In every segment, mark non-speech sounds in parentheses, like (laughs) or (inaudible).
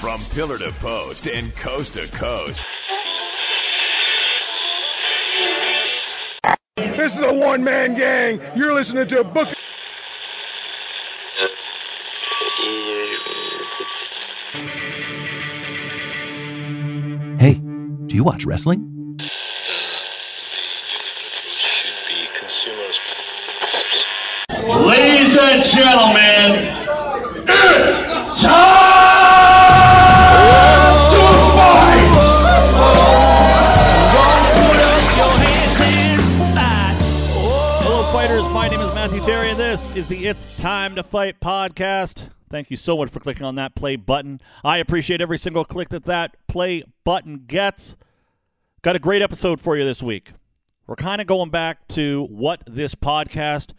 From pillar to post and coast to coast. This is a one man gang. You're listening to a Book. Hey, do you watch wrestling? Ladies and gentlemen, this is the It's Time to Fight podcast. Thank you so much for clicking on that play button. I appreciate every single click that that play button gets. Got a great episode for you this week. We're kind of going back to what this podcast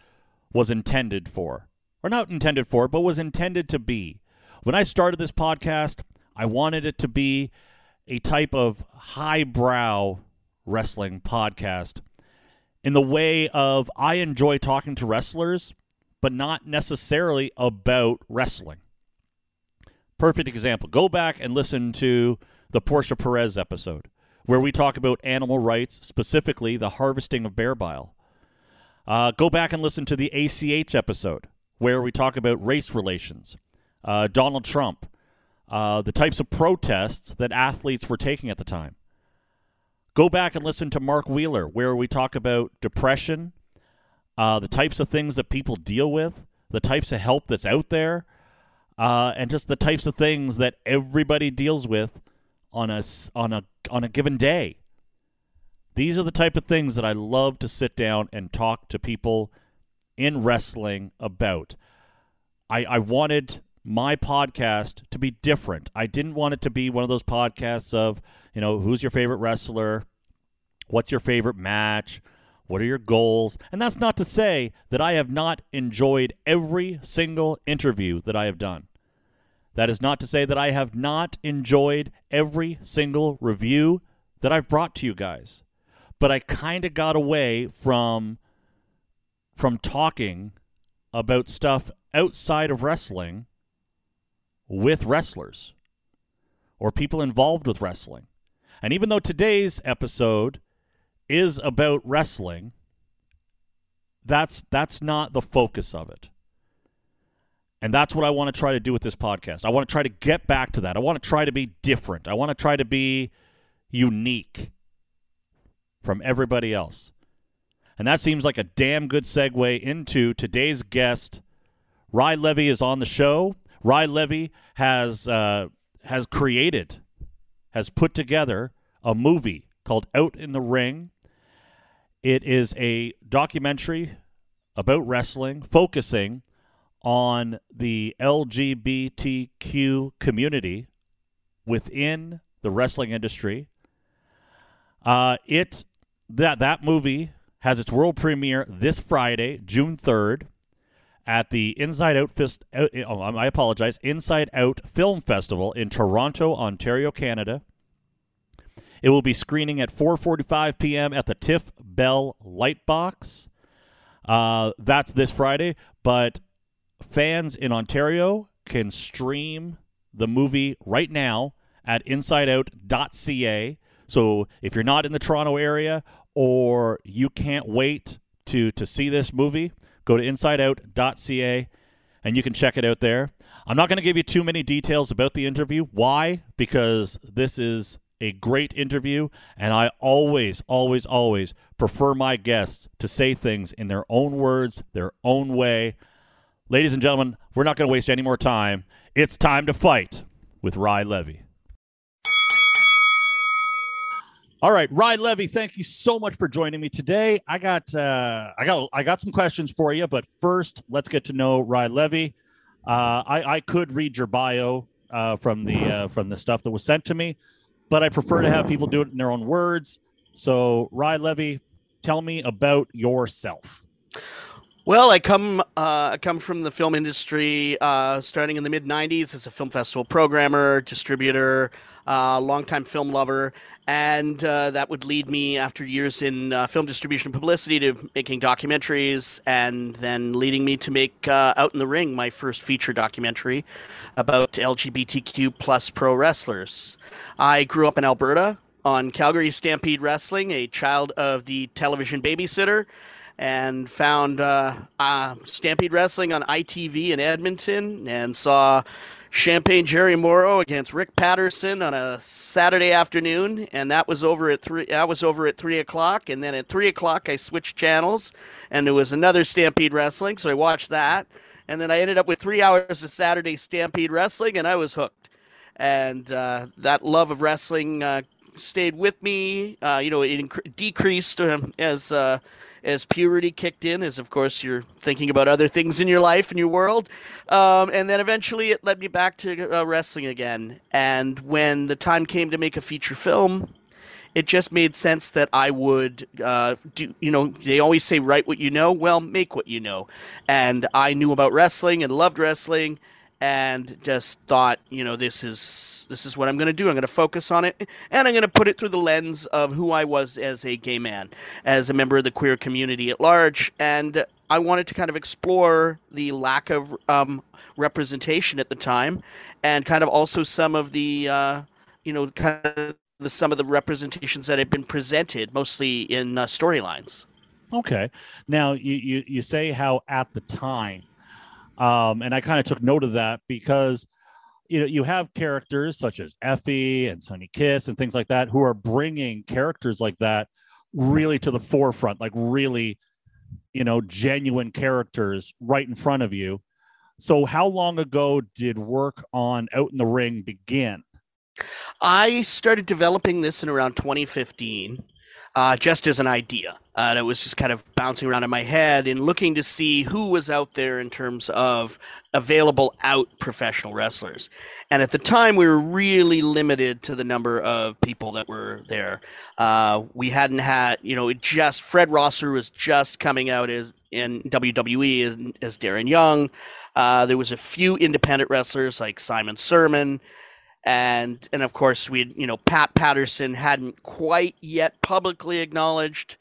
was intended for. Or not intended for, but was intended to be. When I started this podcast, I wanted it to be a type of highbrow wrestling podcast in the way of I enjoy talking to wrestlers, but not necessarily about wrestling. Perfect example. Go back and listen to the Portia Perez episode where we talk about animal rights, specifically the harvesting of bear bile. Uh, go back and listen to the ACH episode where we talk about race relations, uh, Donald Trump, uh, the types of protests that athletes were taking at the time. Go back and listen to Mark Wheeler, where we talk about depression, uh, the types of things that people deal with, the types of help that's out there, uh, and just the types of things that everybody deals with on a on a on a given day. These are the type of things that I love to sit down and talk to people in wrestling about. I, I wanted my podcast to be different. I didn't want it to be one of those podcasts of, you know, who's your favorite wrestler? What's your favorite match? What are your goals? And that's not to say that I have not enjoyed every single interview that I have done. That is not to say that I have not enjoyed every single review that I've brought to you guys. But I kind of got away from from talking about stuff outside of wrestling with wrestlers or people involved with wrestling. And even though today's episode is about wrestling, that's that's not the focus of it. And that's what I want to try to do with this podcast. I want to try to get back to that. I want to try to be different. I want to try to be unique from everybody else. And that seems like a damn good segue into today's guest. Ry Levey is on the show. Ry Levey has uh, has created, has put together a movie called Out in the Ring. It is a documentary about wrestling, focusing on the LGBTQ community within the wrestling industry. Uh, it that that movie has its world premiere this Friday, June third, at the Inside Out Fist. Uh, oh, I apologize, Inside Out Film Festival in Toronto, Ontario, Canada. It will be screening at 4:45 p.m. at the Tiff Bell Lightbox. Uh, that's this Friday, but fans in Ontario can stream the movie right now at insideout.ca. So if you're not in the Toronto area or you can't wait to to see this movie, go to insideout.ca and you can check it out there. I'm not going to give you too many details about the interview. Why? Because this is a great interview, and I always, always, always prefer my guests to say things in their own words, their own way. Ladies and gentlemen, we're not going to waste any more time. It's time to fight with Ry Levey. All right, Ry Levey, thank you so much for joining me today. I got uh, I got I got some questions for you, but first, let's get to know Ry Levey. Uh, I, I could read your bio uh, from the uh, from the stuff that was sent to me, but I prefer to have people do it in their own words. So, Ry Levey, tell me about yourself. Well, I come uh, I come from the film industry, uh, starting in the mid '90s as a film festival programmer, distributor, uh, longtime film lover, and uh, that would lead me after years in uh, film distribution and publicity to making documentaries, and then leading me to make uh, Out in the Ring, my first feature documentary about LGBTQ plus pro wrestlers. I grew up in Alberta on Calgary Stampede Wrestling, a child of the television babysitter and found uh, uh, Stampede Wrestling on ITV in Edmonton and saw Champagne Jerry Morrow against Rick Patterson on a Saturday afternoon, and that was over at three. That was over at three o'clock, and then at three o'clock I switched channels, and there was another Stampede Wrestling, so I watched that, and then I ended up with three hours of Saturday Stampede Wrestling, and I was hooked, and uh, that love of wrestling uh, stayed with me. Uh, you know, it inc- decreased um, as uh, as puberty kicked in, as of course you're thinking about other things in your life and your world. Um, and then eventually it led me back to uh, wrestling again. And when the time came to make a feature film, it just made sense that I would uh, do. You know, they always say write what you know. Well, make what you know. And I knew about wrestling and loved wrestling and just thought, you know, this is this is what I'm going to do. I'm going to focus on it, and I'm going to put it through the lens of who I was as a gay man, as a member of the queer community at large, and I wanted to kind of explore the lack of um, representation at the time, and kind of also some of the, uh, you know, kind of the some of the representations that had been presented, mostly in uh, storylines. Okay, now you, you you say how at the time um, and I kind of took note of that because you know you have characters such as Effy and Sonny Kiss and things like that who are bringing characters like that really to the forefront, like really, you know, genuine characters right in front of you. So, how long ago did work on Out in the Ring begin? I started developing this in around 2015 uh, just as an idea. Uh, it was just kind of bouncing around in my head and looking to see who was out there in terms of available out professional wrestlers. And at the time, we were really limited to the number of people that were there. Uh, we hadn't had, you know, it just Fred Rosser was just coming out as in WWE as, as Darren Young. Uh, there was a few independent wrestlers like Simon Sermon and and of course we you know Pat Patterson hadn't quite yet publicly acknowledged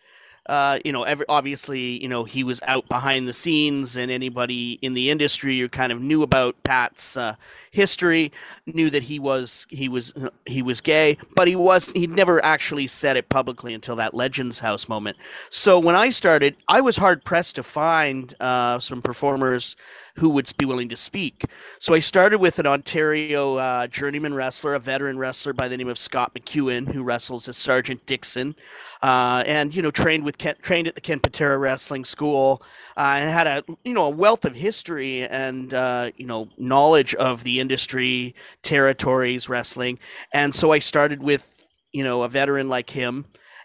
uh, you know every, obviously you know he was out behind the scenes and anybody in the industry who kind of knew about Pat's uh, history knew that he was he was he was gay but he was he never actually said it publicly until that Legends House moment. So when I started I was hard pressed to find uh, some performers who would be willing to speak. So I started with an Ontario uh, journeyman wrestler, a veteran wrestler by the name of Scott McEwen, who wrestles as Sergeant Dixon. Uh, and you know trained with Ken, trained at the Ken Patera Wrestling School uh, and had a you know a wealth of history and uh, you know knowledge of the industry, territories, wrestling. And so I started with you know a veteran like him,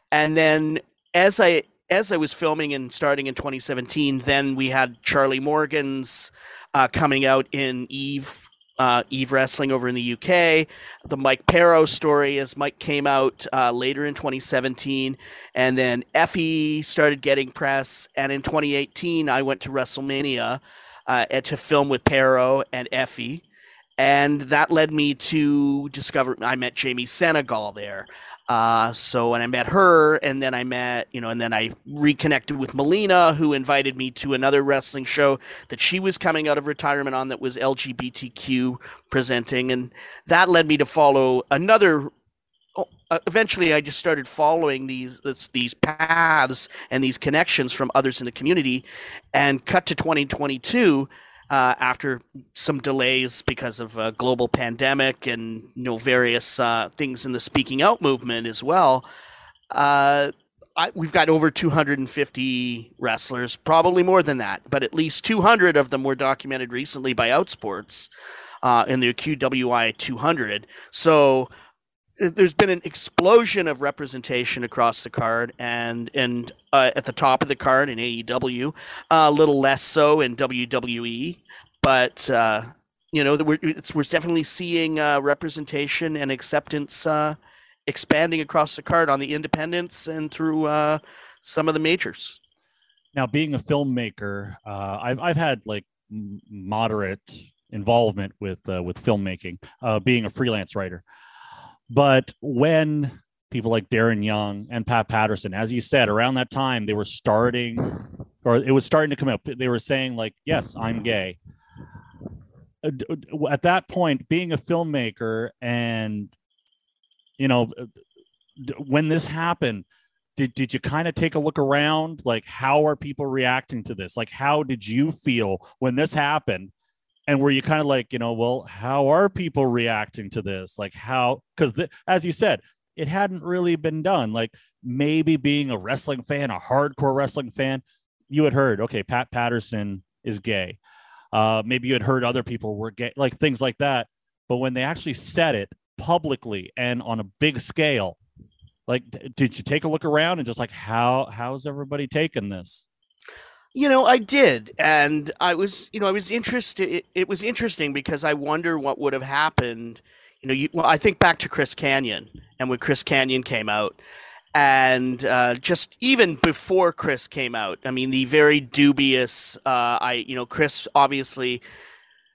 and then as I as I was filming and starting in 2017, then we had Charlie Morgan's uh, coming out in Eve. Uh, Eve Wrestling over in the UK, the Mike Parrow story as Mike came out uh, later in 2017, and then Effy started getting press. And in 2018, I went to WrestleMania uh, to film with Parrow and Effy and that led me to discover. I met Jamie Senegal there. Uh, so when I met her, and then I met, you know, and then I reconnected with Melina, who invited me to another wrestling show that she was coming out of retirement on that was LGBTQ presenting, and that led me to follow another. Oh, uh, eventually, I just started following these these paths and these connections from others in the community, and cut to 2022 uh, after some delays because of a global pandemic and you know various uh, things in the speaking out movement as well. Uh, I, we've got over 250 wrestlers, probably more than that, but at least 200 of them were documented recently by Outsports uh, in the QWI 200. So there's been an explosion of representation across the card and and uh, at the top of the card in AEW, uh, a little less so in WWE, but uh, you know we're we're definitely seeing uh, representation and acceptance uh, expanding across the card on the independents and through uh, some of the majors. now being a filmmaker, I've I've had like moderate involvement with with filmmaking, being a freelance writer. But when people like Darren Young and Pat Patterson, as you said, around that time they were starting, or it was starting to come up. They were saying like, "Yes, I'm gay." Uh, at that point, being a filmmaker and you know, when this happened, did did you kind of take a look around like how are people reacting to this like how did you feel when this happened and were you kind of like you know well how are people reacting to this? Like how because as you said it hadn't really been done. Like maybe being a wrestling fan a hardcore wrestling fan you had heard okay pat patterson is gay. Uh maybe you had heard other people were gay like things like that. But when they actually said it publicly and on a big scale like did you take a look around and just like how how's everybody taking this you know i did and i was you know i was interested it, it was interesting because i wonder what would have happened you know you, well i think back to chris Kanyon and when chris Kanyon came out and uh, just even before chris came out i mean the very dubious uh, i you know chris obviously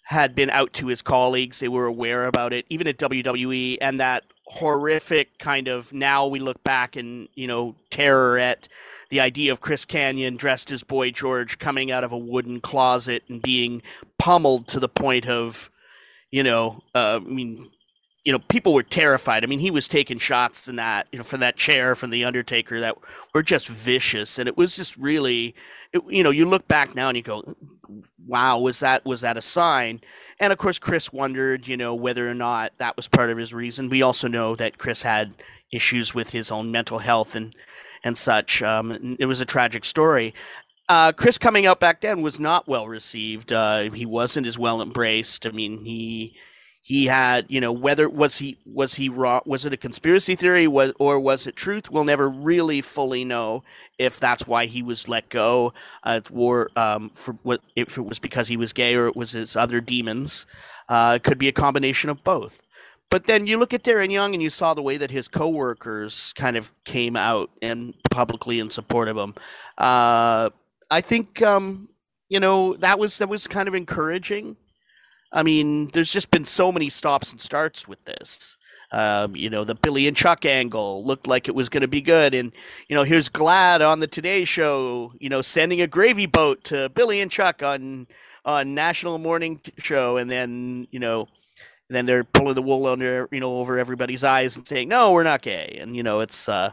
had been out to his colleagues they were aware about it even at wwe and that horrific kind of now we look back and you know terror at the idea of Chris Kanyon dressed as Boy George coming out of a wooden closet and being pummeled to the point of you know uh, I mean you know people were terrified. I mean he was taking shots in that you know from that chair from the Undertaker that were just vicious. And it was just really it, you know you look back now and you go wow was that was that a sign? And of course, Chris wondered, you know, whether or not that was part of his reason. We also know that Chris had issues with his own mental health and and such. Um, it was a tragic story. Uh, Chris coming out back then was not well received. Uh, he wasn't as well embraced. I mean, he he had you know whether was he was he wrong was it a conspiracy theory was or was it truth we'll never really fully know if that's why he was let go or um, for what if it was because he was gay or it was his other demons uh, it could be a combination of both but then you look at Darren Young and you saw the way that his coworkers kind of came out and publicly in support of him uh, I think um, you know that was that was kind of encouraging I mean, there's just been so many stops and starts with this. Um, you know, the Billy and Chuck angle looked like it was going to be good. And, you know, here's GLAAD on the Today Show, you know, sending a gravy boat to Billy and Chuck on on National Morning Show. And then, you know, then they're pulling the wool under, you know, over everybody's eyes and saying, no, we're not gay. And, you know, it's, uh,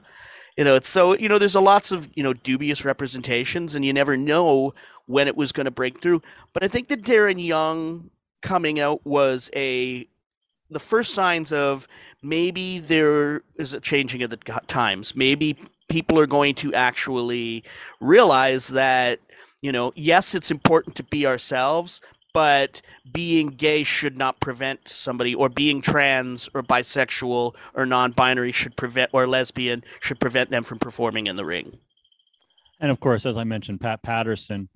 you know, it's so, you know, there's a lots of, you know, dubious representations and you never know when it was going to break through. But I think that Darren Young coming out was a the first signs of maybe there is a changing of the times. Maybe people are going to actually realize that you know, yes, it's important to be ourselves, but being gay should not prevent somebody or being trans or bisexual or non-binary should prevent or lesbian should prevent them from performing in the ring. And of course as i mentioned pat patterson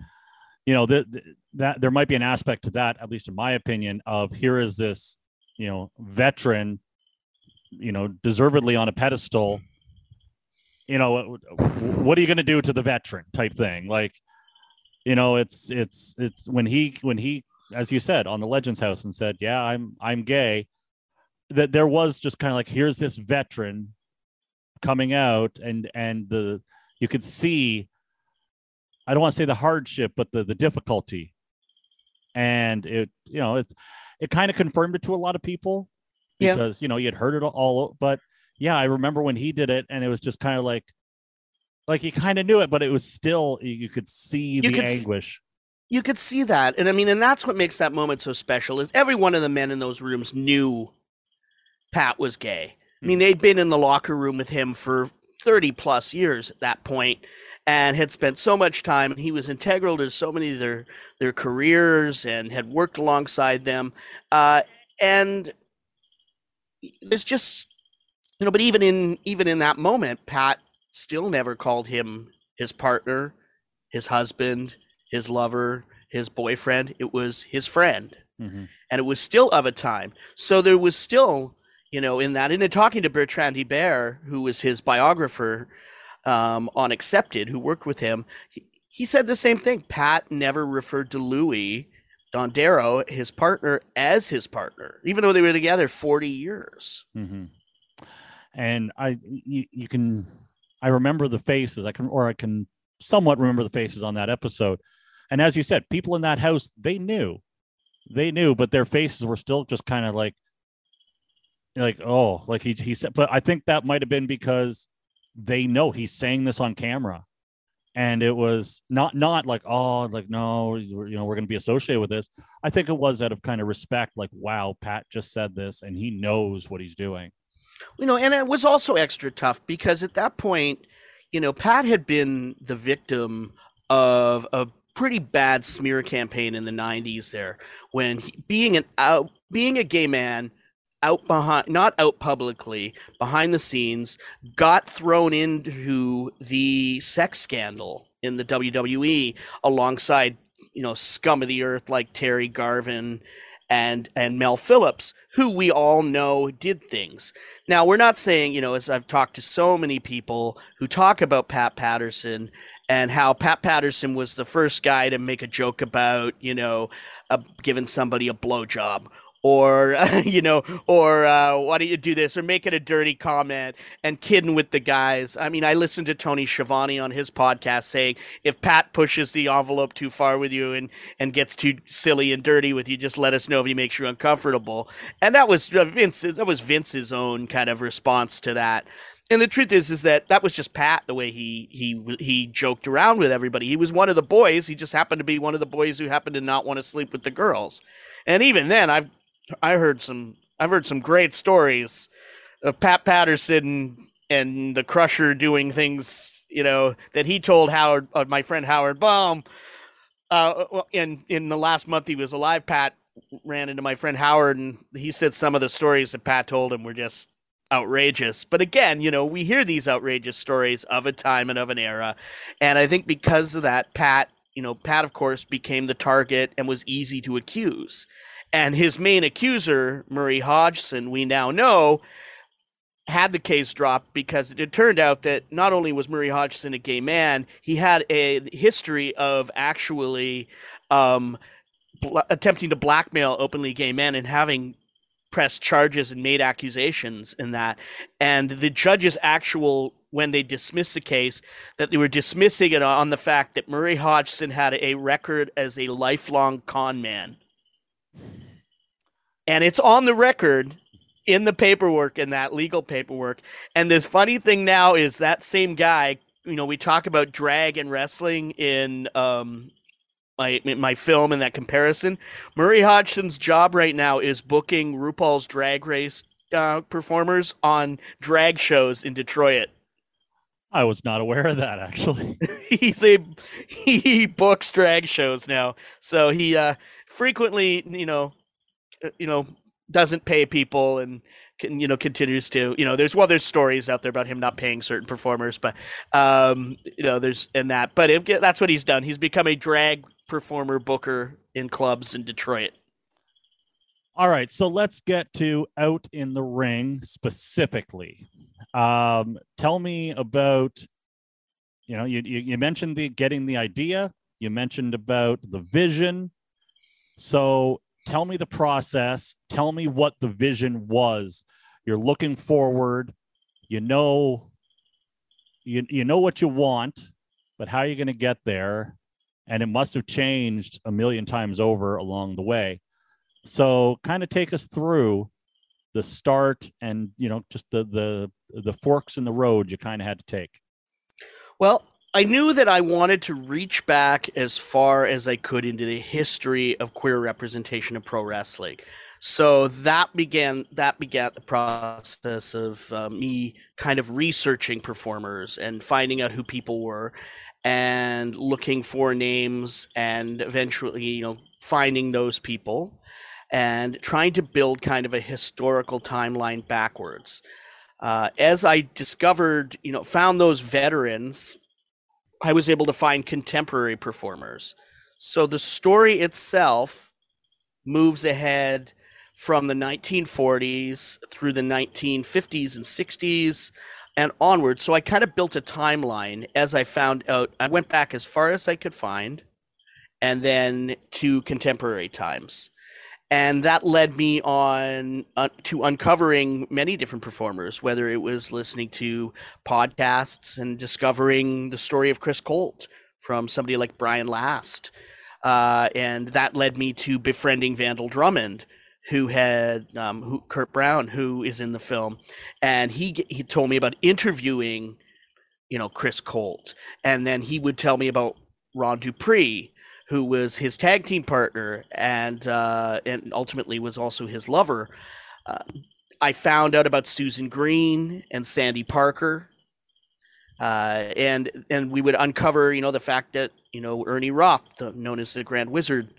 you know that that there might be an aspect to that at least in my opinion of here is this you know veteran you know deservedly on a pedestal you know what are you going to do to the veteran type thing? Like you know it's it's it's when he when he as you said on the legends house and said yeah i'm i'm gay that there was just kind of like here's this veteran coming out and and the you could see I don't want to say the hardship, but the the difficulty, and it you know it it kind of confirmed it to a lot of people because yeah. you know you had heard it all, but yeah, I remember when he did it, and it was just kind of like like he kind of knew it, but it was still you could see you the could anguish. You could see that, and I mean, and that's what makes that moment so special. Is every one of the men in those rooms knew Pat was gay. I mean, hmm. they'd been in the locker room with him for 30 plus years at that point and had spent so much time. and He was integral to so many of their their careers and had worked alongside them. Uh, and there's just you know, but even in even in that moment, Pat still never called him his partner, his husband, his lover, his boyfriend. It was his friend. Mm-hmm. And it was still of a time. So there was still, you know, in that, in talking to Bertrand Hébert, who was his biographer, um, on Accepted, who worked with him, he, he said the same thing. Pat never referred to Louis Dondero, his partner, as his partner, even though they were together 40 years. Mm-hmm. And I, you, you can, I remember the faces. I can, or I can somewhat remember the faces on that episode. And as you said, people in that house, they knew, they knew, but their faces were still just kind of like, like, oh, like he, he said, but I think that might have been because they know he's saying this on camera. And it was not not like oh like no you know we're going to be associated with this. I think it was out of kind of respect like wow pat just said this and he knows what he's doing. You know and it was also extra tough because at that point you know pat had been the victim of a pretty bad smear campaign in the 90s there when he, being an out being a gay man out behind not out publicly behind the scenes got thrown into the sex scandal in the WWE alongside you know scum of the earth like Terry Garvin and and Mel Phillips who we all know did things. Now we're not saying, you know, as I've talked to so many people who talk about Pat Patterson and how Pat Patterson was the first guy to make a joke about, you know, uh, giving somebody a blowjob or (laughs) you know, or uh, why don't you do this, or making a dirty comment and kidding with the guys. I mean, I listened to Tony Schiavone on his podcast saying if Pat pushes the envelope too far with you and and gets too silly and dirty with you, just let us know if he makes you uncomfortable. And that was uh, Vince. That was Vince's own kind of response to that. And the truth is, is that that was just Pat the way he he he joked around with everybody. He was one of the boys. He just happened to be one of the boys who happened to not want to sleep with the girls. And even then, I've I heard some I've heard some great stories of Pat Patterson and the Crusher doing things, you know, that he told Howard, uh, my friend Howard Baum. Uh, in in the last month he was alive, Pat ran into my friend Howard, and he said some of the stories that Pat told him were just outrageous. But again, you know, we hear these outrageous stories of a time and of an era, and I think because of that, Pat, you know, Pat of course became the target and was easy to accuse. And his main accuser, Murray Hodgson, we now know, had the case dropped because it turned out that not only was Murray Hodgson a gay man, he had a history of actually um, bl- attempting to blackmail openly gay men and having pressed charges and made accusations in that. And the judge's actual when they dismissed the case that they were dismissing it on the fact that Murray Hodgson had a record as a lifelong con man and it's on the record in the paperwork in that legal paperwork. And this funny thing now is that same guy. You know, we talk about drag and wrestling in um, my my film and that comparison. Murray Hodgson's job right now is booking RuPaul's Drag Race uh, performers on drag shows in Detroit. I was not aware of that actually. (laughs) He's a he books drag shows now, so he uh, frequently, you know, uh, you know doesn't pay people and can, you know continues to you know there's well there's stories out there about him not paying certain performers but um you know there's in that but it, that's what he's done he's become a drag performer booker in clubs in detroit. All right so let's get to out in the ring specifically. Um tell me about you know you, you, you mentioned the getting the idea you mentioned about the vision. So tell me the process tell me what the vision was. You're looking forward you know you, you know what you want but how are you going to get there and it must have changed a million times over along the way. So kind of take us through the start and you know just the the the forks in the road you kind of had to take. Well I knew that I wanted to reach back as far as I could into the history of queer representation in pro wrestling. So that began that began the process of uh, me kind of researching performers and finding out who people were and looking for names and eventually you know finding those people and trying to build kind of a historical timeline backwards. Uh, as I discovered, you know, found those veterans I was able to find contemporary performers. So the story itself moves ahead from the 1940s through the 1950s and 60s and onward. So I kind of built a timeline as I found out. I went back as far as I could find, and then to contemporary times. And that led me on uh, to uncovering many different performers, whether it was listening to podcasts and discovering the story of Chris Colt from somebody like Brian Last. Uh, and that led me to befriending Vandal Drummond, who had um, who, Kurt Brown, who is in the film, and he he told me about interviewing, you know, Chris Colt, and then he would tell me about Ron Dupree, who was his tag team partner, and uh, and ultimately was also his lover. Uh, I found out about Susan Green and Sandy Parker, uh, and and we would uncover, you know, the fact that you know Ernie Roth, known as the Grand Wizard,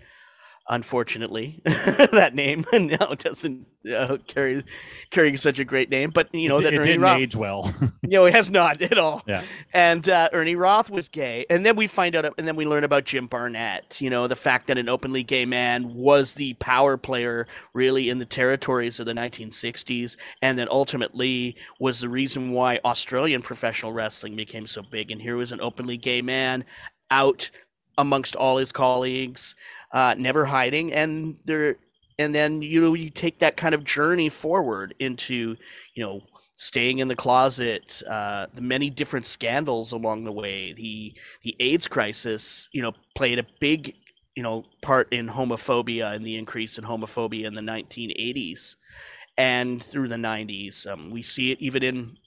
unfortunately (laughs) that name (laughs) now doesn't uh, carry carrying such a great name but you know it, that it Ernie didn't Roth, age well. (laughs) You know it has not at all. Yeah. And uh, Ernie Roth was gay and then we find out and then we learn about Jim Barnett you know the fact that an openly gay man was the power player really in the territories of the 1960s and then ultimately was the reason why Australian professional wrestling became so big. And here was an openly gay man out amongst all his colleagues uh, never hiding, and there, and then you know you take that kind of journey forward into you know staying in the closet, uh, the many different scandals along the way, the the AIDS crisis, you know, played a big you know part in homophobia and the increase in homophobia in the 1980s and through the 90s. Um, we see it even in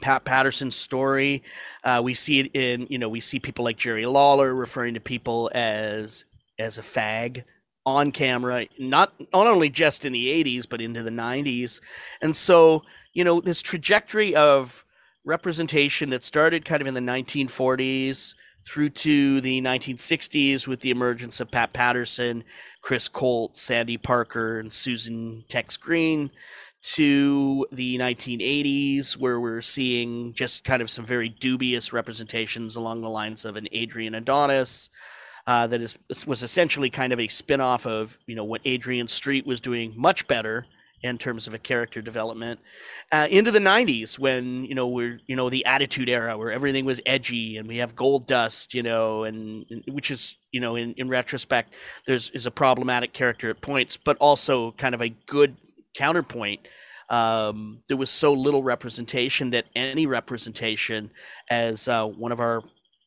Pat Patterson's story. Uh, we see it in, you know, we see people like Jerry Lawler referring to people as as a fag on camera, not not only just in the 80s but into the 90s. And so, you know, this trajectory of representation that started kind of in the 1940s through to the 1960s with the emergence of Pat Patterson, Chris Colt, Sandy Parker, and Susan Tex Green to the 1980s, where we're seeing just kind of some very dubious representations along the lines of an Adrian Adonis, uh, that is was essentially kind of a spin-off of you know what Adrian Street was doing much better in terms of a character development uh, into the 90s when you know we're you know the attitude era where everything was edgy and we have Goldust you know and, and which is you know in, in retrospect there's is a problematic character at points but also kind of a good counterpoint um, there was so little representation that any representation as uh, one of our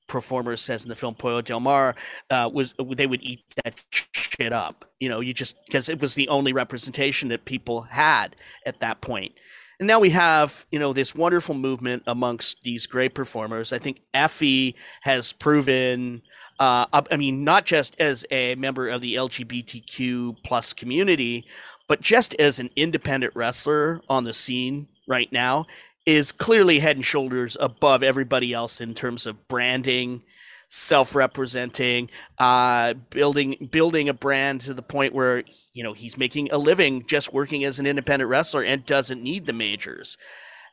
performer says in the film Pollo Del Mar uh, was they would eat that shit up. You know, you just because it was the only representation that people had at that point. And now we have, you know, this wonderful movement amongst these great performers. I think Effy has proven, uh, I mean, not just as a member of the LGBTQ plus community, but just as an independent wrestler on the scene right now is clearly head and shoulders above everybody else in terms of branding, self-representing, uh, building building a brand to the point where you know he's making a living just working as an independent wrestler and doesn't need the majors.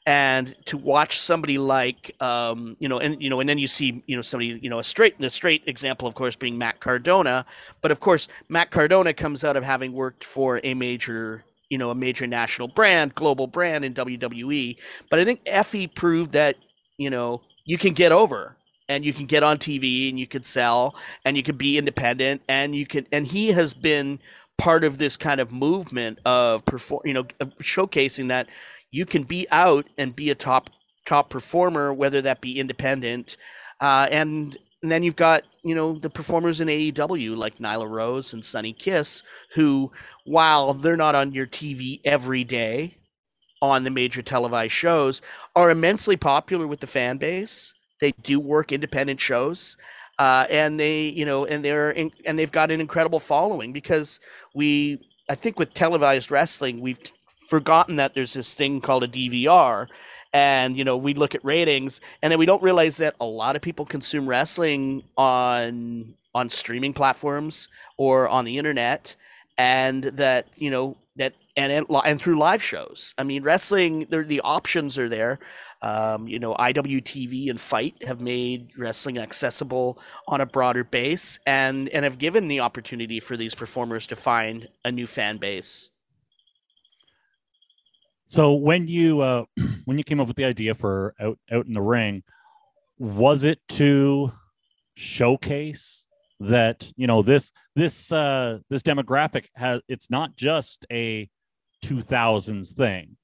And to watch somebody like um, you know, and you know, and then you see you know somebody you know a straight the straight example, of course, being Matt Cardona, but of course Matt Cardona comes out of having worked for a major you know a major national brand, global brand in WWE. But I think Effy proved that you know you can get over and you can get on TV and you can sell and you can be independent and you can and he has been part of this kind of movement of perform you know showcasing that you can be out and be a top top performer whether that be independent uh, and and then you've got, you know, the performers in AEW like Nyla Rose and Sonny Kiss, who, while they're not on your TV every day on the major televised shows, are immensely popular with the fan base. They do work independent shows. Uh, and they, you know, and they're in, and they've got an incredible following because we, I think, with televised wrestling, we've forgotten that there's this thing called a DVR, and you know we look at ratings and then we don't realize that a lot of people consume wrestling on on streaming platforms or on the internet and that you know that and and, and through live shows. I mean wrestling the options are there. Um, you know iwtv and FITE have made wrestling accessible on a broader base and and have given the opportunity for these performers to find a new fan base So when you uh, (clears throat) when you came up with the idea for out out in the ring, was it to showcase that you know this this uh, this demographic has it's not just a 2000s thing.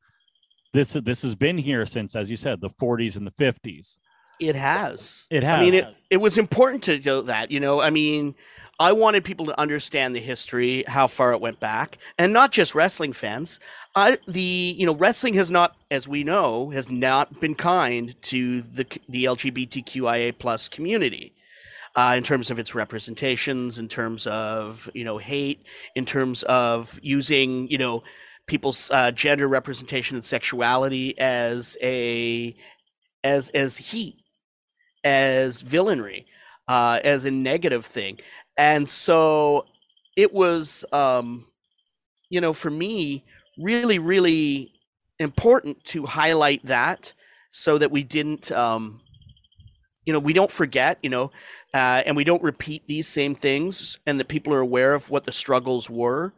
This this has been here since, as you said, the 40s and the 50s. It has. It has. I mean, it, it was important to know that, you know. I mean, I wanted people to understand the history, how far it went back, and not just wrestling fans. I, the you know wrestling has not, as we know, has not been kind to the the LGBTQIA plus community. Uh, in terms of its representations, in terms of you know hate, in terms of using you know people's uh, gender representation and sexuality as a as as heat as villainry, uh, as a negative thing. And so it was, um, you know, for me, really, really important to highlight that so that we didn't, um, you know, we don't forget, you know, uh, and we don't repeat these same things, and that people are aware of what the struggles were.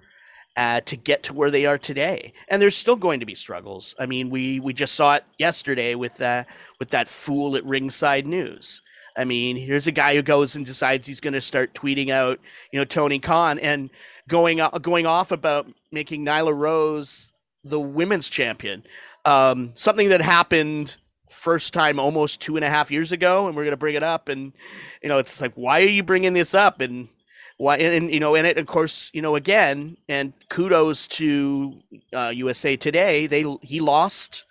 Uh, to get to where they are today. And there's still going to be struggles. I mean, we we just saw it yesterday with uh, with that fool at Ringside News. I mean, here's a guy who goes and decides he's going to start tweeting out, you know, Tony Khan and going going off about making Nyla Rose the women's champion. Um, something that happened first time almost two and a half years ago, and we're going to bring it up. And you know, it's like, why are you bringing this up? And why and, and, you know and it of course you know again and kudos to uh, usa today they he lost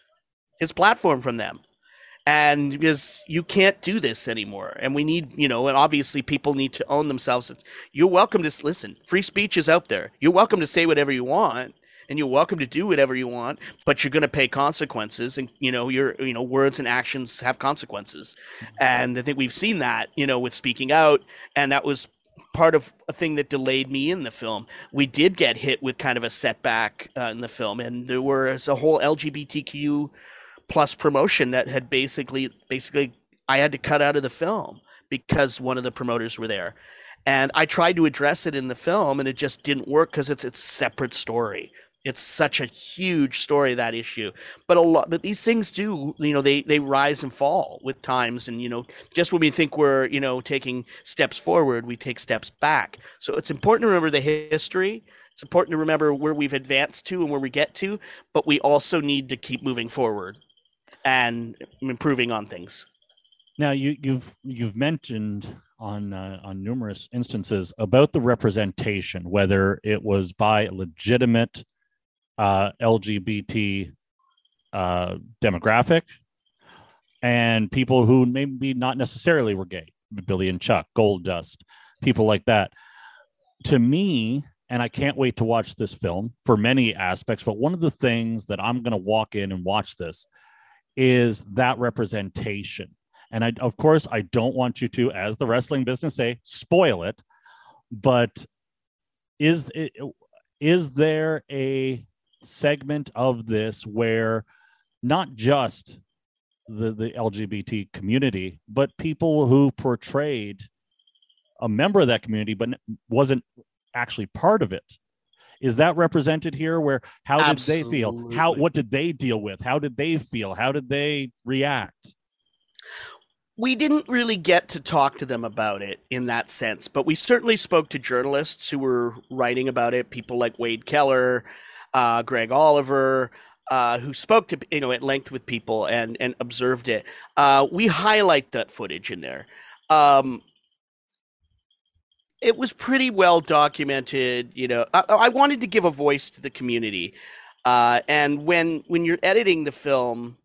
his platform from them and because you can't do this anymore. And we need you know and obviously people need to own themselves. You're welcome to listen free speech is out there. You're welcome to say whatever you want and you're welcome to do whatever you want but you're going to pay consequences and you know your you know words and actions have consequences. And i think we've seen that you know with speaking out and that was part of a thing that delayed me in the film. We did get hit with kind of a setback uh, in the film, and there was a whole LGBTQ plus promotion that had basically basically I had to cut out of the film because one of the promoters were there. And I tried to address it in the film and it just didn't work because it's it's separate story. It's such a huge story that issue. But a lot but these things do you know they they rise and fall with times. And you know just when we think we're you know taking steps forward we take steps back. So it's important to remember the history. It's important to remember where we've advanced to and where we get to. But we also need to keep moving forward and improving on things now you you've you've mentioned on uh, on numerous instances about the representation whether it was by legitimate uh, LGBT uh, demographic and people who maybe not necessarily were gay, Billy and Chuck, Goldust, people like that. To me, and I can't wait to watch this film for many aspects, but one of the things that I'm going to walk in and watch this is that representation. And I, of course, I don't want you to, as the wrestling business say, spoil it. But is is there a segment of this where not just the, the LGBT community, but people who portrayed a member of that community but wasn't actually part of it. Is that represented here? Where how Absolutely. did they feel? How what did they deal with? How did they feel? How did they react? we didn't really get to talk to them about it in that sense, but we certainly spoke to journalists who were writing about it, people like Wade Keller, uh, Greg Oliver, uh, who spoke to you know at length with people and and observed it. Uh, we highlight that footage in there. Um, it was pretty well documented. You know, I, I, wanted to give a voice to the community, uh, and when when you're editing the film,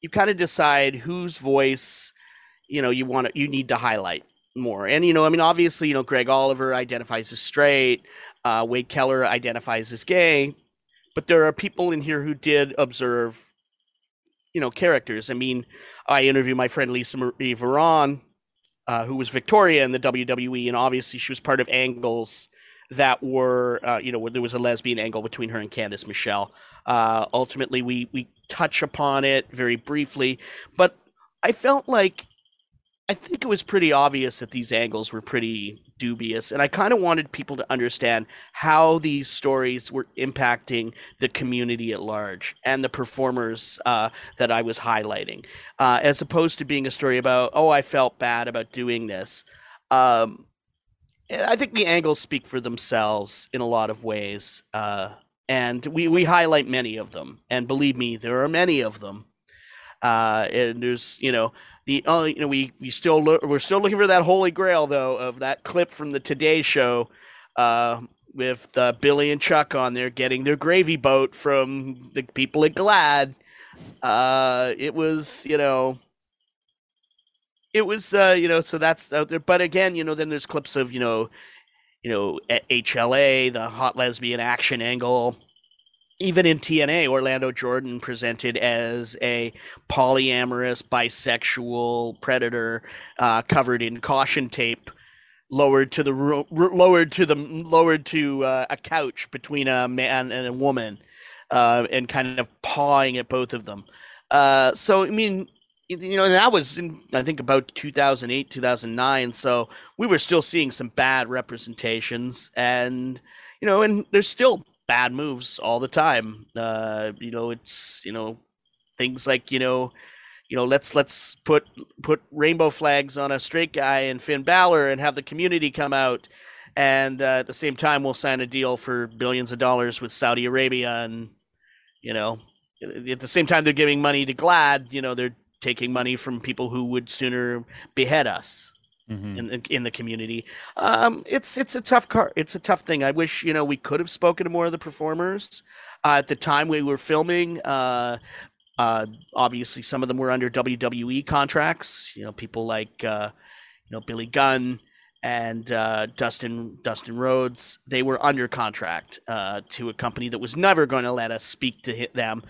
you kind of decide whose voice you know you want to you need to highlight more. And you know, I mean, obviously, you know, Greg Oliver identifies as straight. Uh, Wade Keller identifies as gay but there are people in here who did observe, you know, characters. I mean, I interviewed my friend Lisa Marie Varon, uh, who was Victoria in the WWE, and obviously she was part of angles that were, uh, you know, there was a lesbian angle between her and Candice Michelle. Uh, ultimately, we we touch upon it very briefly, but I felt like I think it was pretty obvious that these angles were pretty dubious, and I kind of wanted people to understand how these stories were impacting the community at large and the performers uh, that I was highlighting, uh, as opposed to being a story about oh I felt bad about doing this. Um, I think the angles speak for themselves in a lot of ways, uh, and we we highlight many of them, and believe me, there are many of them. Uh, and there's you know the uh, you know we we still we're still looking for that holy grail though of that clip from the Today Show uh, with uh, Billy and Chuck on there getting their gravy boat from the people at GLAAD. Uh, it was you know. It was, uh, you know, so that's out there. But again, you know, then there's clips of, you know, you know, HLA, the hot lesbian action angle, even in TNA, Orlando Jordan presented as a polyamorous bisexual predator uh, covered in caution tape, lowered to the ro- lowered to the lowered to uh, a couch between a man and a woman, uh, and kind of pawing at both of them. Uh, so I mean, you know, that was in I think about 2008, 2009. So we were still seeing some bad representations, and you know, and there's still bad moves all the time. Uh, you know, it's you know things like you know, you know, let's let's put put rainbow flags on a straight guy and Finn Balor and have the community come out, and uh, at the same time we'll sign a deal for billions of dollars with Saudi Arabia, and you know, at the same time they're giving money to GLAAD, you know, they're taking money from people who would sooner behead us mm-hmm. in in the community. Um, it's it's a tough car. It's a tough thing. I wish you know we could have spoken to more of the performers uh, at the time we were filming. Uh, uh, obviously, some of them were under WWE contracts. You know, people like uh, you know Billy Gunn and uh, Dustin Dustin Rhodes. They were under contract uh, to a company that was never going to let us speak to them,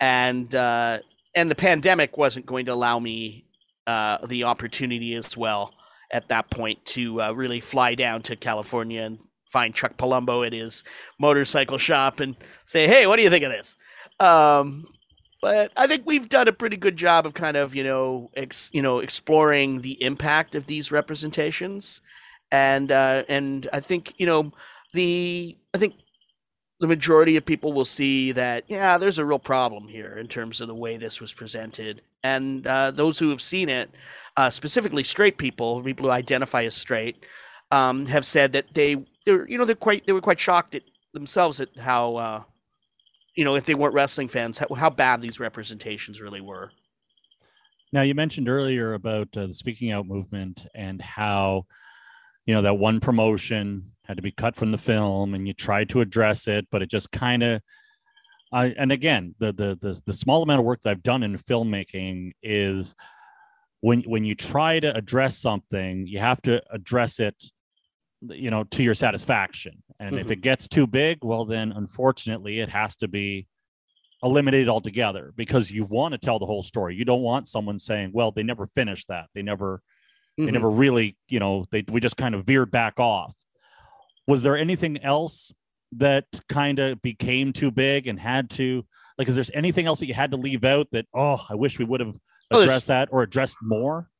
and and the pandemic wasn't going to allow me the opportunity as well at that point to uh, really fly down to California and find Chuck Palumbo at his motorcycle shop and say, "Hey, what do you think of this?" Um, but I think we've done a pretty good job of kind of you know ex, you know exploring the impact of these representations, and uh, and I think you know the I think the majority of people will see that yeah there's a real problem here in terms of the way this was presented and uh, those who have seen it uh, specifically straight people, people who identify as straight, um, have said that they they're you know they're quite they were quite shocked at themselves at how uh, you know if they weren't wrestling fans how, how, bad these representations really were. Now you mentioned earlier about uh, the speaking out movement and how you know that one promotion had to be cut from the film and you tried to address it but it just kind of uh, and again the, the the the small amount of work that I've done in filmmaking is when when you try to address something, you have to address it, you know, to your satisfaction. And mm-hmm. if it gets too big, well, then unfortunately, it has to be eliminated altogether because you want to tell the whole story. You don't want someone saying, "Well, they never finished that. They never, mm-hmm. they never really, you know, they we just kind of veered back off." Was there anything else that kind of became too big and had to like? Is there anything else that you had to leave out that? Oh, I wish we would have oh, that or addressed more?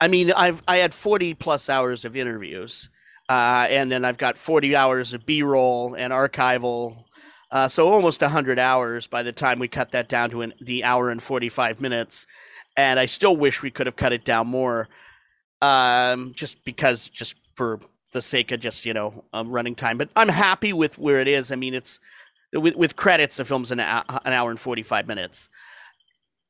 I mean, I've I had forty plus hours of interviews, uh, and then I've got forty hours of B roll and archival, uh, so almost hundred hours by the time we cut that down to an, the hour and forty five minutes, and I still wish we could have cut it down more, um, just because just for the sake of just you know um, running time. But I'm happy with where it is. I mean, it's with, with credits, the film's an, an hour and forty five minutes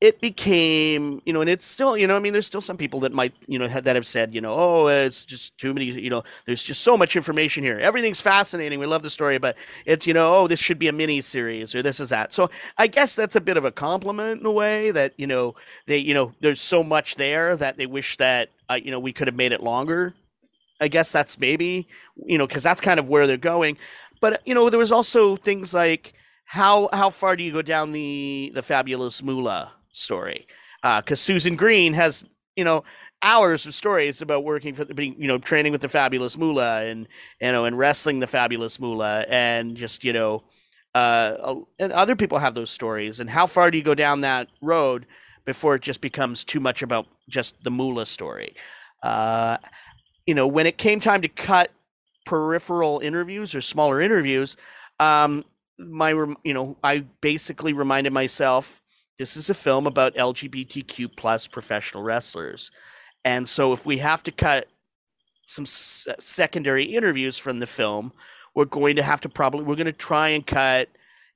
it became, you know, and it's still, you know, I mean, there's still some people that might, you know, that have said, you know, oh, it's just too many, you know, there's just so much information here. Everything's fascinating. We love the story, but it's, you know, oh, this should be a mini series or this is that. So I guess that's a bit of a compliment in a way that, you know, they, you know, there's so much there that they wish that, uh, you know, we could have made it longer. I guess that's maybe, you know, because that's kind of where they're going. But, you know, there was also things like, how how far do you go down the the fabulous moolah story? Because uh, Susan Green has you know hours of stories about working for the you know training with the fabulous Moolah and you know and wrestling the fabulous Moolah and just you know uh, and other people have those stories. And how far do you go down that road before it just becomes too much about just the Moolah story? Uh, you know, when it came time to cut peripheral interviews or smaller interviews, um, my you know I basically reminded myself this is a film about LGBTQ plus professional wrestlers, and so if we have to cut some s- secondary interviews from the film, we're going to have to probably we're going to try and cut,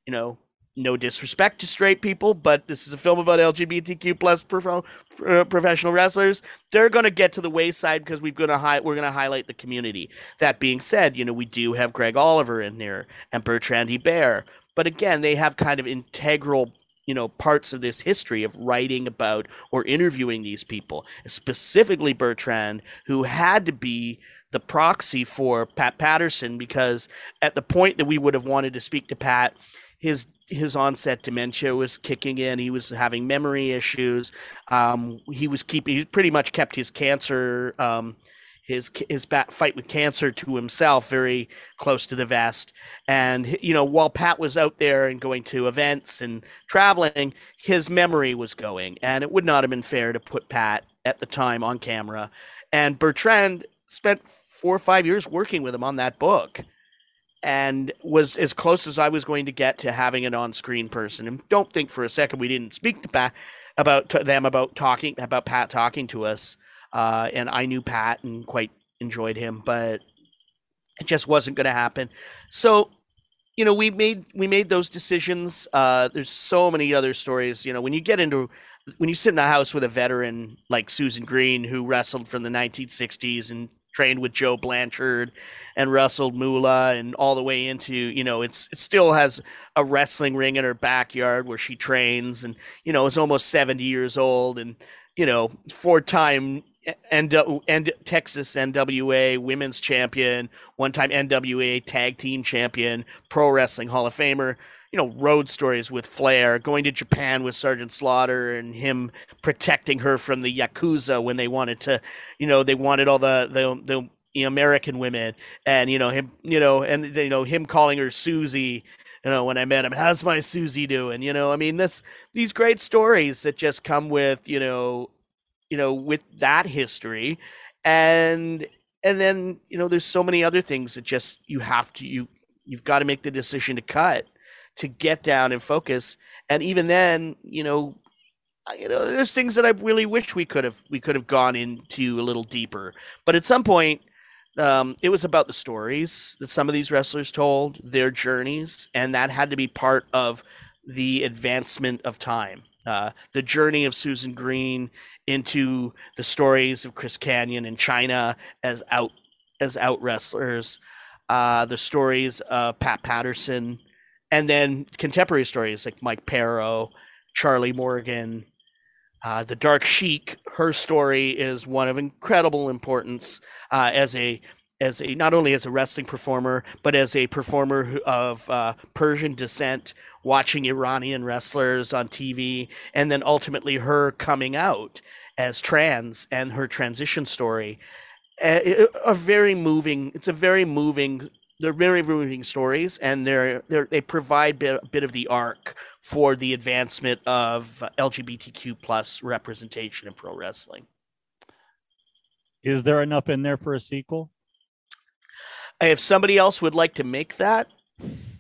you know, no disrespect to straight people, but this is a film about LGBTQ plus prof- uh, professional wrestlers. They're going to get to the wayside because we're going to hi- we're going to highlight the community. That being said, you know we do have Greg Oliver in there and Bertrand Hébert, but again, they have kind of integral you know parts of this history of writing about or interviewing these people, specifically Bertrand, who had to be the proxy for Pat Patterson because at the point that we would have wanted to speak to Pat, his his onset dementia was kicking in. He was having memory issues. Um, he was keeping. He pretty much kept his cancer, um, his his bat fight with cancer to himself, very close to the vest. And you know, while Pat was out there and going to events and traveling, his memory was going, and it would not have been fair to put Pat at the time on camera. And Bertrand spent four or five years working with him on that book and was as close as I was going to get to having an on-screen person. And don't think for a second we didn't speak to Pat about to them about talking about Pat talking to us. Uh, and I knew Pat and quite enjoyed him, but it just wasn't going to happen. So, you know, we made we made those decisions. Uh, there's so many other stories. You know, when you get into when you sit in a house with a veteran like Susan Green, who wrestled from the 1960s and trained with Joe Blanchard and wrestled Moolah and all the way into, you know, it's it still has a wrestling ring in her backyard where she trains and, you know, is almost 70 years old and, you know, four-time and and Texas NWA Women's Champion, one-time NWA Tag Team Champion, Pro Wrestling Hall of Famer you know road stories with Flair, going to Japan with Sergeant Slaughter, and him protecting her from the yakuza when they wanted to, you know, they wanted all the the the American women, and you know him, you know, and you know him calling her Susie. You know, when I met him, how's my Susie doing? You know, I mean, this these great stories that just come with you know, you know, with that history, and and then you know, there's so many other things that just you have to you you've got to make the decision to cut to get down and focus. And even then, you know, you know, there's things that I really wish we could have we could have gone into a little deeper. But at some point, um, it was about the stories that some of these wrestlers told, their journeys, and that had to be part of the advancement of time. Uh, the journey of Susan Green into the stories of Chris Kanyon in China as out as out wrestlers, uh, the stories of Pat Patterson and then contemporary stories like Mike Parrow, Charlie Morgan, uh, the Dark Sheik. Her story is one of incredible importance uh, as a as a not only as a wrestling performer but as a performer of uh, Persian descent, watching Iranian wrestlers on TV, and then ultimately her coming out as trans and her transition story. A, a very moving. It's a very moving they're very moving stories, and they're, they're they provide bit, a bit of the arc for the advancement of LGBTQ plus representation in pro wrestling. Is there enough in there for a sequel? If somebody else would like to make that,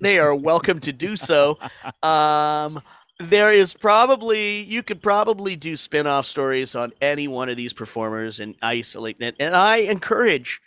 they are welcome to do so. (laughs) Um, there is probably you could probably do spin-off stories on any one of these performers and isolate it. And I encourage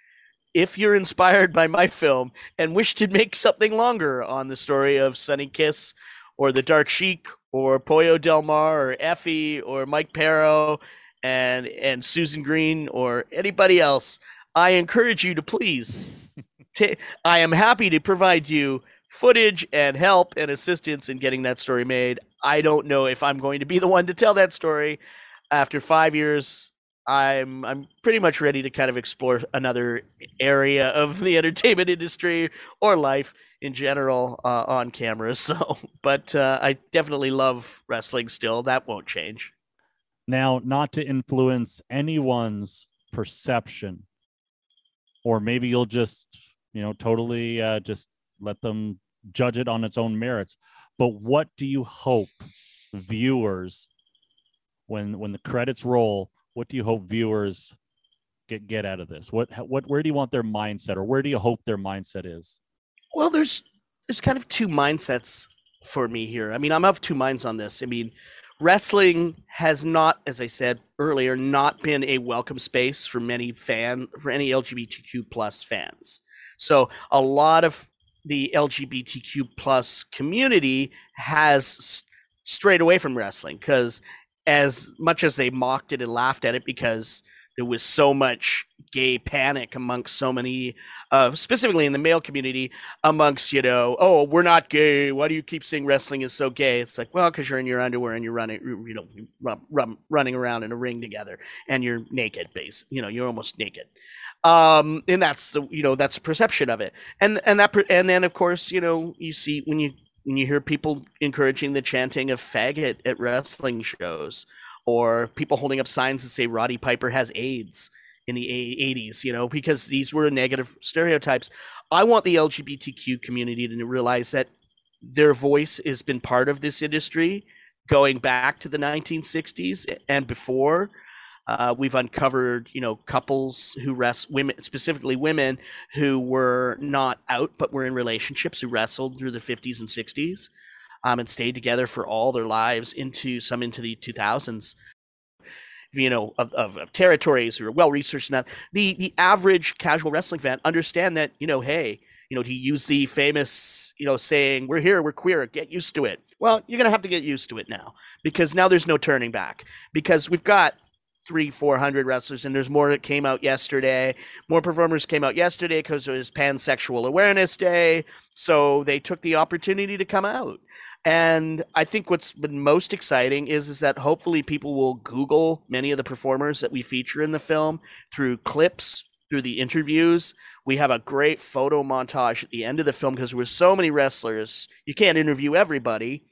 if you're inspired by my film and wish to make something longer on the story of Sonny Kiss or the Dark Sheik or Pollo Del Mar or Effy or Mike Parrow and and Susan Green or anybody else, I encourage you to please. (laughs) T- I am happy to provide you footage and help and assistance in getting that story made. I don't know if I'm going to be the one to tell that story after five years I'm I'm pretty much ready to kind of explore another area of the entertainment industry or life in general uh, on camera. (laughs) So, but uh, I definitely love wrestling still. That won't change. Now, not to influence anyone's perception, or maybe you'll just you know totally uh, just let them judge it on its own merits. But what do you hope viewers when when the credits roll what do you hope viewers get get out of this? What what where do you want their mindset, or where do you hope their mindset is? Well, there's there's kind of two mindsets for me here. I mean, I'm of two minds on this. I mean, wrestling has not, as I said earlier, not been a welcome space for many fan for any LGBTQ plus fans. So a lot of the LGBTQ plus community has strayed away from wrestling because as much as they mocked it and laughed at it because there was so much gay panic amongst so many uh, specifically in the male community amongst you know oh we're not gay. Why do you keep saying wrestling is so gay? It's like well because you're in your underwear and you're running you know run, run, running around in a ring together and you're naked base you know you're almost naked. Um and that's the you know that's the perception of it. And and that and then of course you know you see when you when you hear people encouraging the chanting of faggot at wrestling shows or people holding up signs that say Roddy Piper has AIDS in the 80s, you know, because these were negative stereotypes. I want the LGBTQ community to realize that their voice has been part of this industry going back to the 1960s and before. Uh, we've uncovered, you know, couples who rest women, specifically women who were not out but were in relationships who wrestled through the 50s and 60s um, and stayed together for all their lives into some into the 2000s you know of, of, of territories who are well researched that. The the average casual wrestling fan understand that you know hey you know to use the famous you know saying we're here we're queer get used to it. Well you're gonna have to get used to it now because now there's no turning back because we've got three four hundred wrestlers and there's more that came out yesterday more performers came out yesterday because it was pansexual awareness day so they took the opportunity to come out and I think what's been most exciting is is that hopefully people will Google many of the performers that we feature in the film through clips, through the interviews. We have a great photo montage at the end of the film because there were so many wrestlers. You can't interview everybody.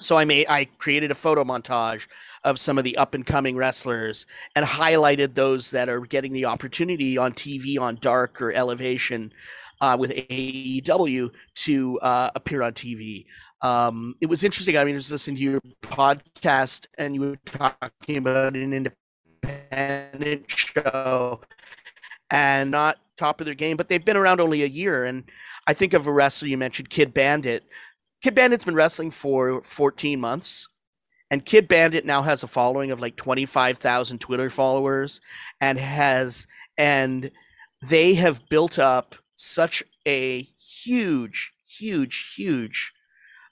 So I made I created a photo montage of some of the up and coming wrestlers and highlighted those that are getting the opportunity on TV on Dark or Elevation uh, with AEW to uh, appear on TV. Um, it was interesting. I mean, I was listening to your podcast and you were talking about an independent show and not top of their game, but they've been around only a year. And I think of a wrestler you mentioned, Kid Bandit. Kid Bandit's been wrestling for 14 months. And Kid Bandit now has a following of like 25,000 Twitter followers and has, and they have built up such a huge, huge, huge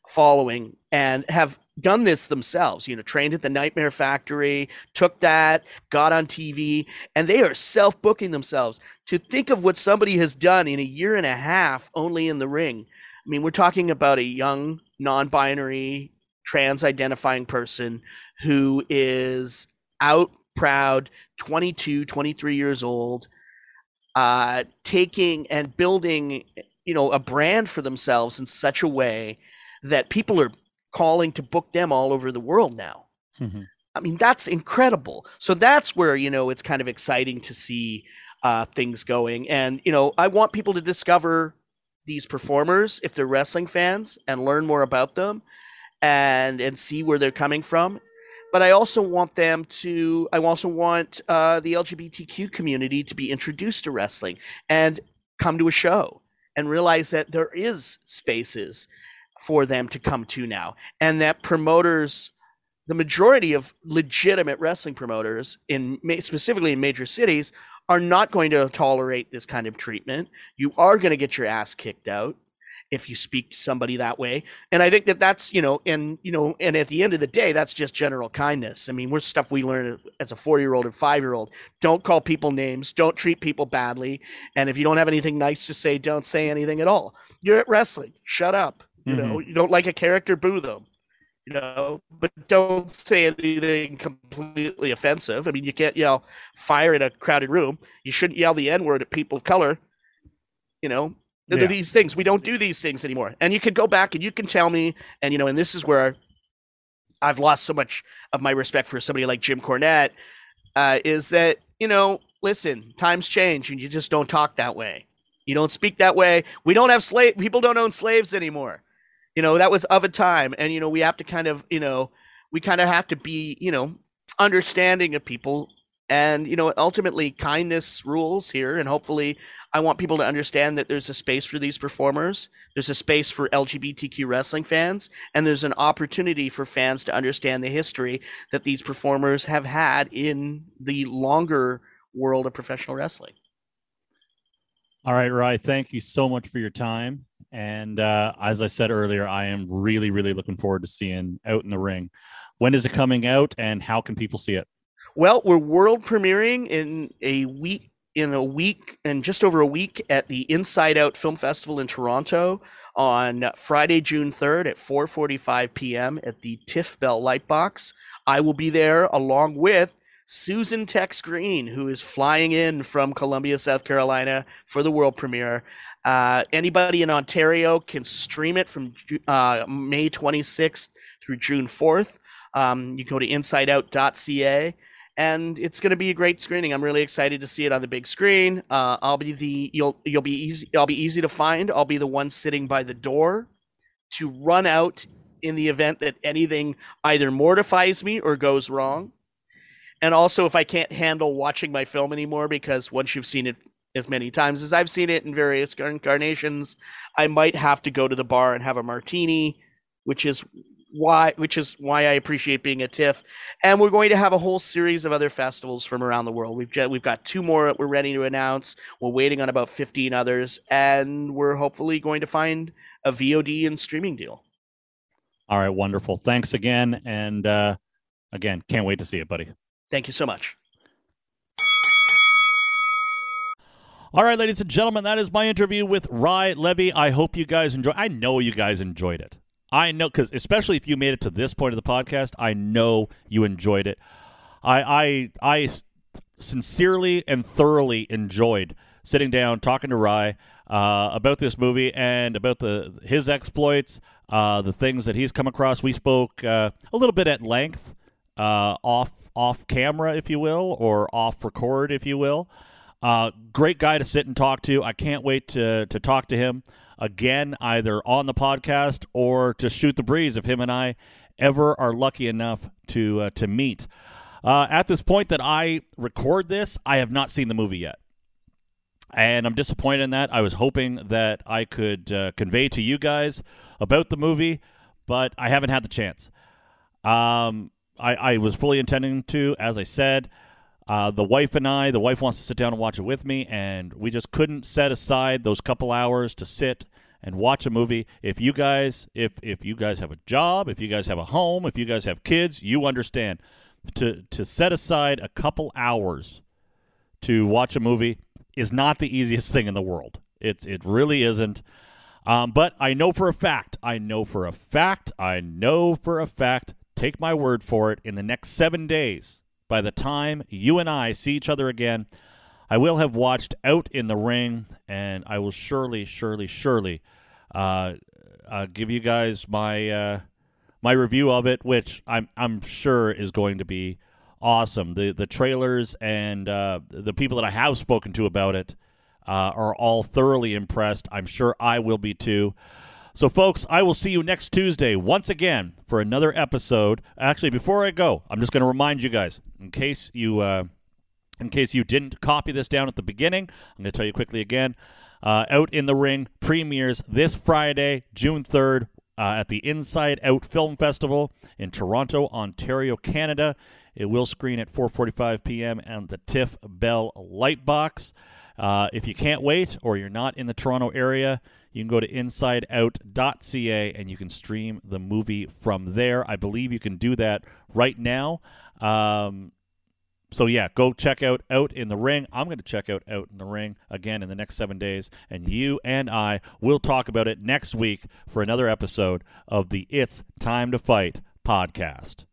following and have done this themselves you know trained at the nightmare factory took that got on tv and they are self-booking themselves to think of what somebody has done in a year and a half only in the ring i mean we're talking about a young non-binary trans identifying person who is out proud 22 23 years old uh taking and building you know a brand for themselves in such a way that people are calling to book them all over the world now. Mm-hmm. I mean, that's incredible. So that's where, you know, it's kind of exciting to see uh, things going. And, you know, I want people to discover these performers if they're wrestling fans and learn more about them and and see where they're coming from. But I also want them to. I also want uh, the LGBTQ community to be introduced to wrestling and come to a show and realize that there is spaces for them to come to now, and that promoters, the majority of legitimate wrestling promoters in specifically in major cities, are not going to tolerate this kind of treatment. You are going to get your ass kicked out if you speak to somebody that way. And I think that that's, you know, and, you know, and at the end of the day, that's just general kindness. I mean, we're stuff we learn as a four year old and five year old. Don't call people names. Don't treat people badly. And if you don't have anything nice to say, don't say anything at all. You're at wrestling. Shut up. You mm-hmm. know, you don't like a character, boo them. You know, but don't say anything completely offensive. I mean, you can't yell fire in a crowded room. You shouldn't yell the N word at people of color. You know, yeah. these things. We don't do these things anymore. And you can go back and you can tell me, and you know, and this is where I've lost so much of my respect for somebody like Jim Cornette, uh, is that, you know, listen, times change and you just don't talk that way. You don't speak that way. We don't have slave people don't own slaves anymore. You know, that was of a time. And, you know, we have to kind of, you know, we kind of have to be, you know, understanding of people And, you know, ultimately kindness rules here. And hopefully, I want people to understand that there's a space for these performers, there's a space for LGBTQ wrestling fans, and there's an opportunity for fans to understand the history that these performers have had in the longer world of professional wrestling. All right, Ry, thank you so much for your time. And uh, as I said earlier, I am really, really looking forward to seeing Out in the Ring. When is it coming out and how can people see it? Well, we're world premiering in a week in a week and just over a week at the Inside Out Film Festival in Toronto on Friday, June 3rd at 4:45 p.m. at the Tiff Bell Lightbox. I will be there along with Susan Tex Green, who is flying in from Columbia, South Carolina for the world premiere. Uh, anybody in Ontario can stream it from uh, May 26th through June 4th. Um, you go to insideout.ca and it's going to be a great screening. I'm really excited to see it on the big screen. Uh, I'll be the you'll you'll be easy. I'll be easy to find. I'll be the one sitting by the door to run out in the event that anything either mortifies me or goes wrong. And also, if I can't handle watching my film anymore, because once you've seen it as many times as I've seen it in various incarnations, I might have to go to the bar and have a martini, which is why which is why I appreciate being a TIFF. And we're going to have a whole series of other festivals from around the world. We've just, we've got two more that we're ready to announce. We're waiting on about 15 others and we're hopefully going to find a VOD and streaming deal. All right, wonderful. Thanks again and uh again, can't wait to see it, buddy. Thank you so much. All right, ladies and gentlemen, that is my interview with Ry Levey. I hope you guys enjoy. I know you guys enjoyed it. I know because especially if you made it to this point of the podcast, I know you enjoyed it. I I I sincerely and thoroughly enjoyed sitting down talking to Ry uh, about this movie and about the his exploits, uh, the things that he's come across. We spoke uh, a little bit at length uh, off off camera, if you will, or off record, if you will. Uh, great guy to sit and talk to. I can't wait to to talk to him again, either on the podcast or to shoot the breeze if him and I ever are lucky enough to uh, to meet. Uh, at this point that I record this, I have not seen the movie yet. And I'm disappointed in that. I was hoping that I could uh, convey to you guys about the movie, but I haven't had the chance. Um, I, I was fully intending to, as I said. Uh, the wife and I, the wife wants to sit down and watch it with me, and we just couldn't set aside those couple hours to sit and watch a movie. If you guys, if if you guys have a job, if you guys have a home, if you guys have kids, you understand to to set aside a couple hours to watch a movie is not the easiest thing in the world. It it really isn't. Um, but I know for a fact, I know for a fact, I know for a fact. Take my word for it. In the next seven days, by the time you and I see each other again, I will have watched Out in the Ring, and I will surely, surely, surely uh, uh, give you guys my uh, my review of it, which I'm I'm sure is going to be awesome. The the trailers and uh, the people that I have spoken to about it uh, are all thoroughly impressed. I'm sure I will be too. So, folks, I will see you next Tuesday once again for another episode. Actually, before I go, I'm just going to remind you guys, in case you, uh, in case you didn't copy this down at the beginning, I'm going to tell you quickly again. Uh, Out in the Ring premieres this Friday, June 3rd, uh, at the Inside Out Film Festival in Toronto, Ontario, Canada. It will screen at 4:45 p.m. and the Tiff Bell Lightbox. Uh, if you can't wait or you're not in the Toronto area, you can go to insideout.ca and you can stream the movie from there. I believe you can do that right now. Um, so yeah, go check out Out in the Ring. I'm going to check out Out in the Ring again in the next seven days, and you and I will talk about it next week for another episode of the It's Time to Fight podcast.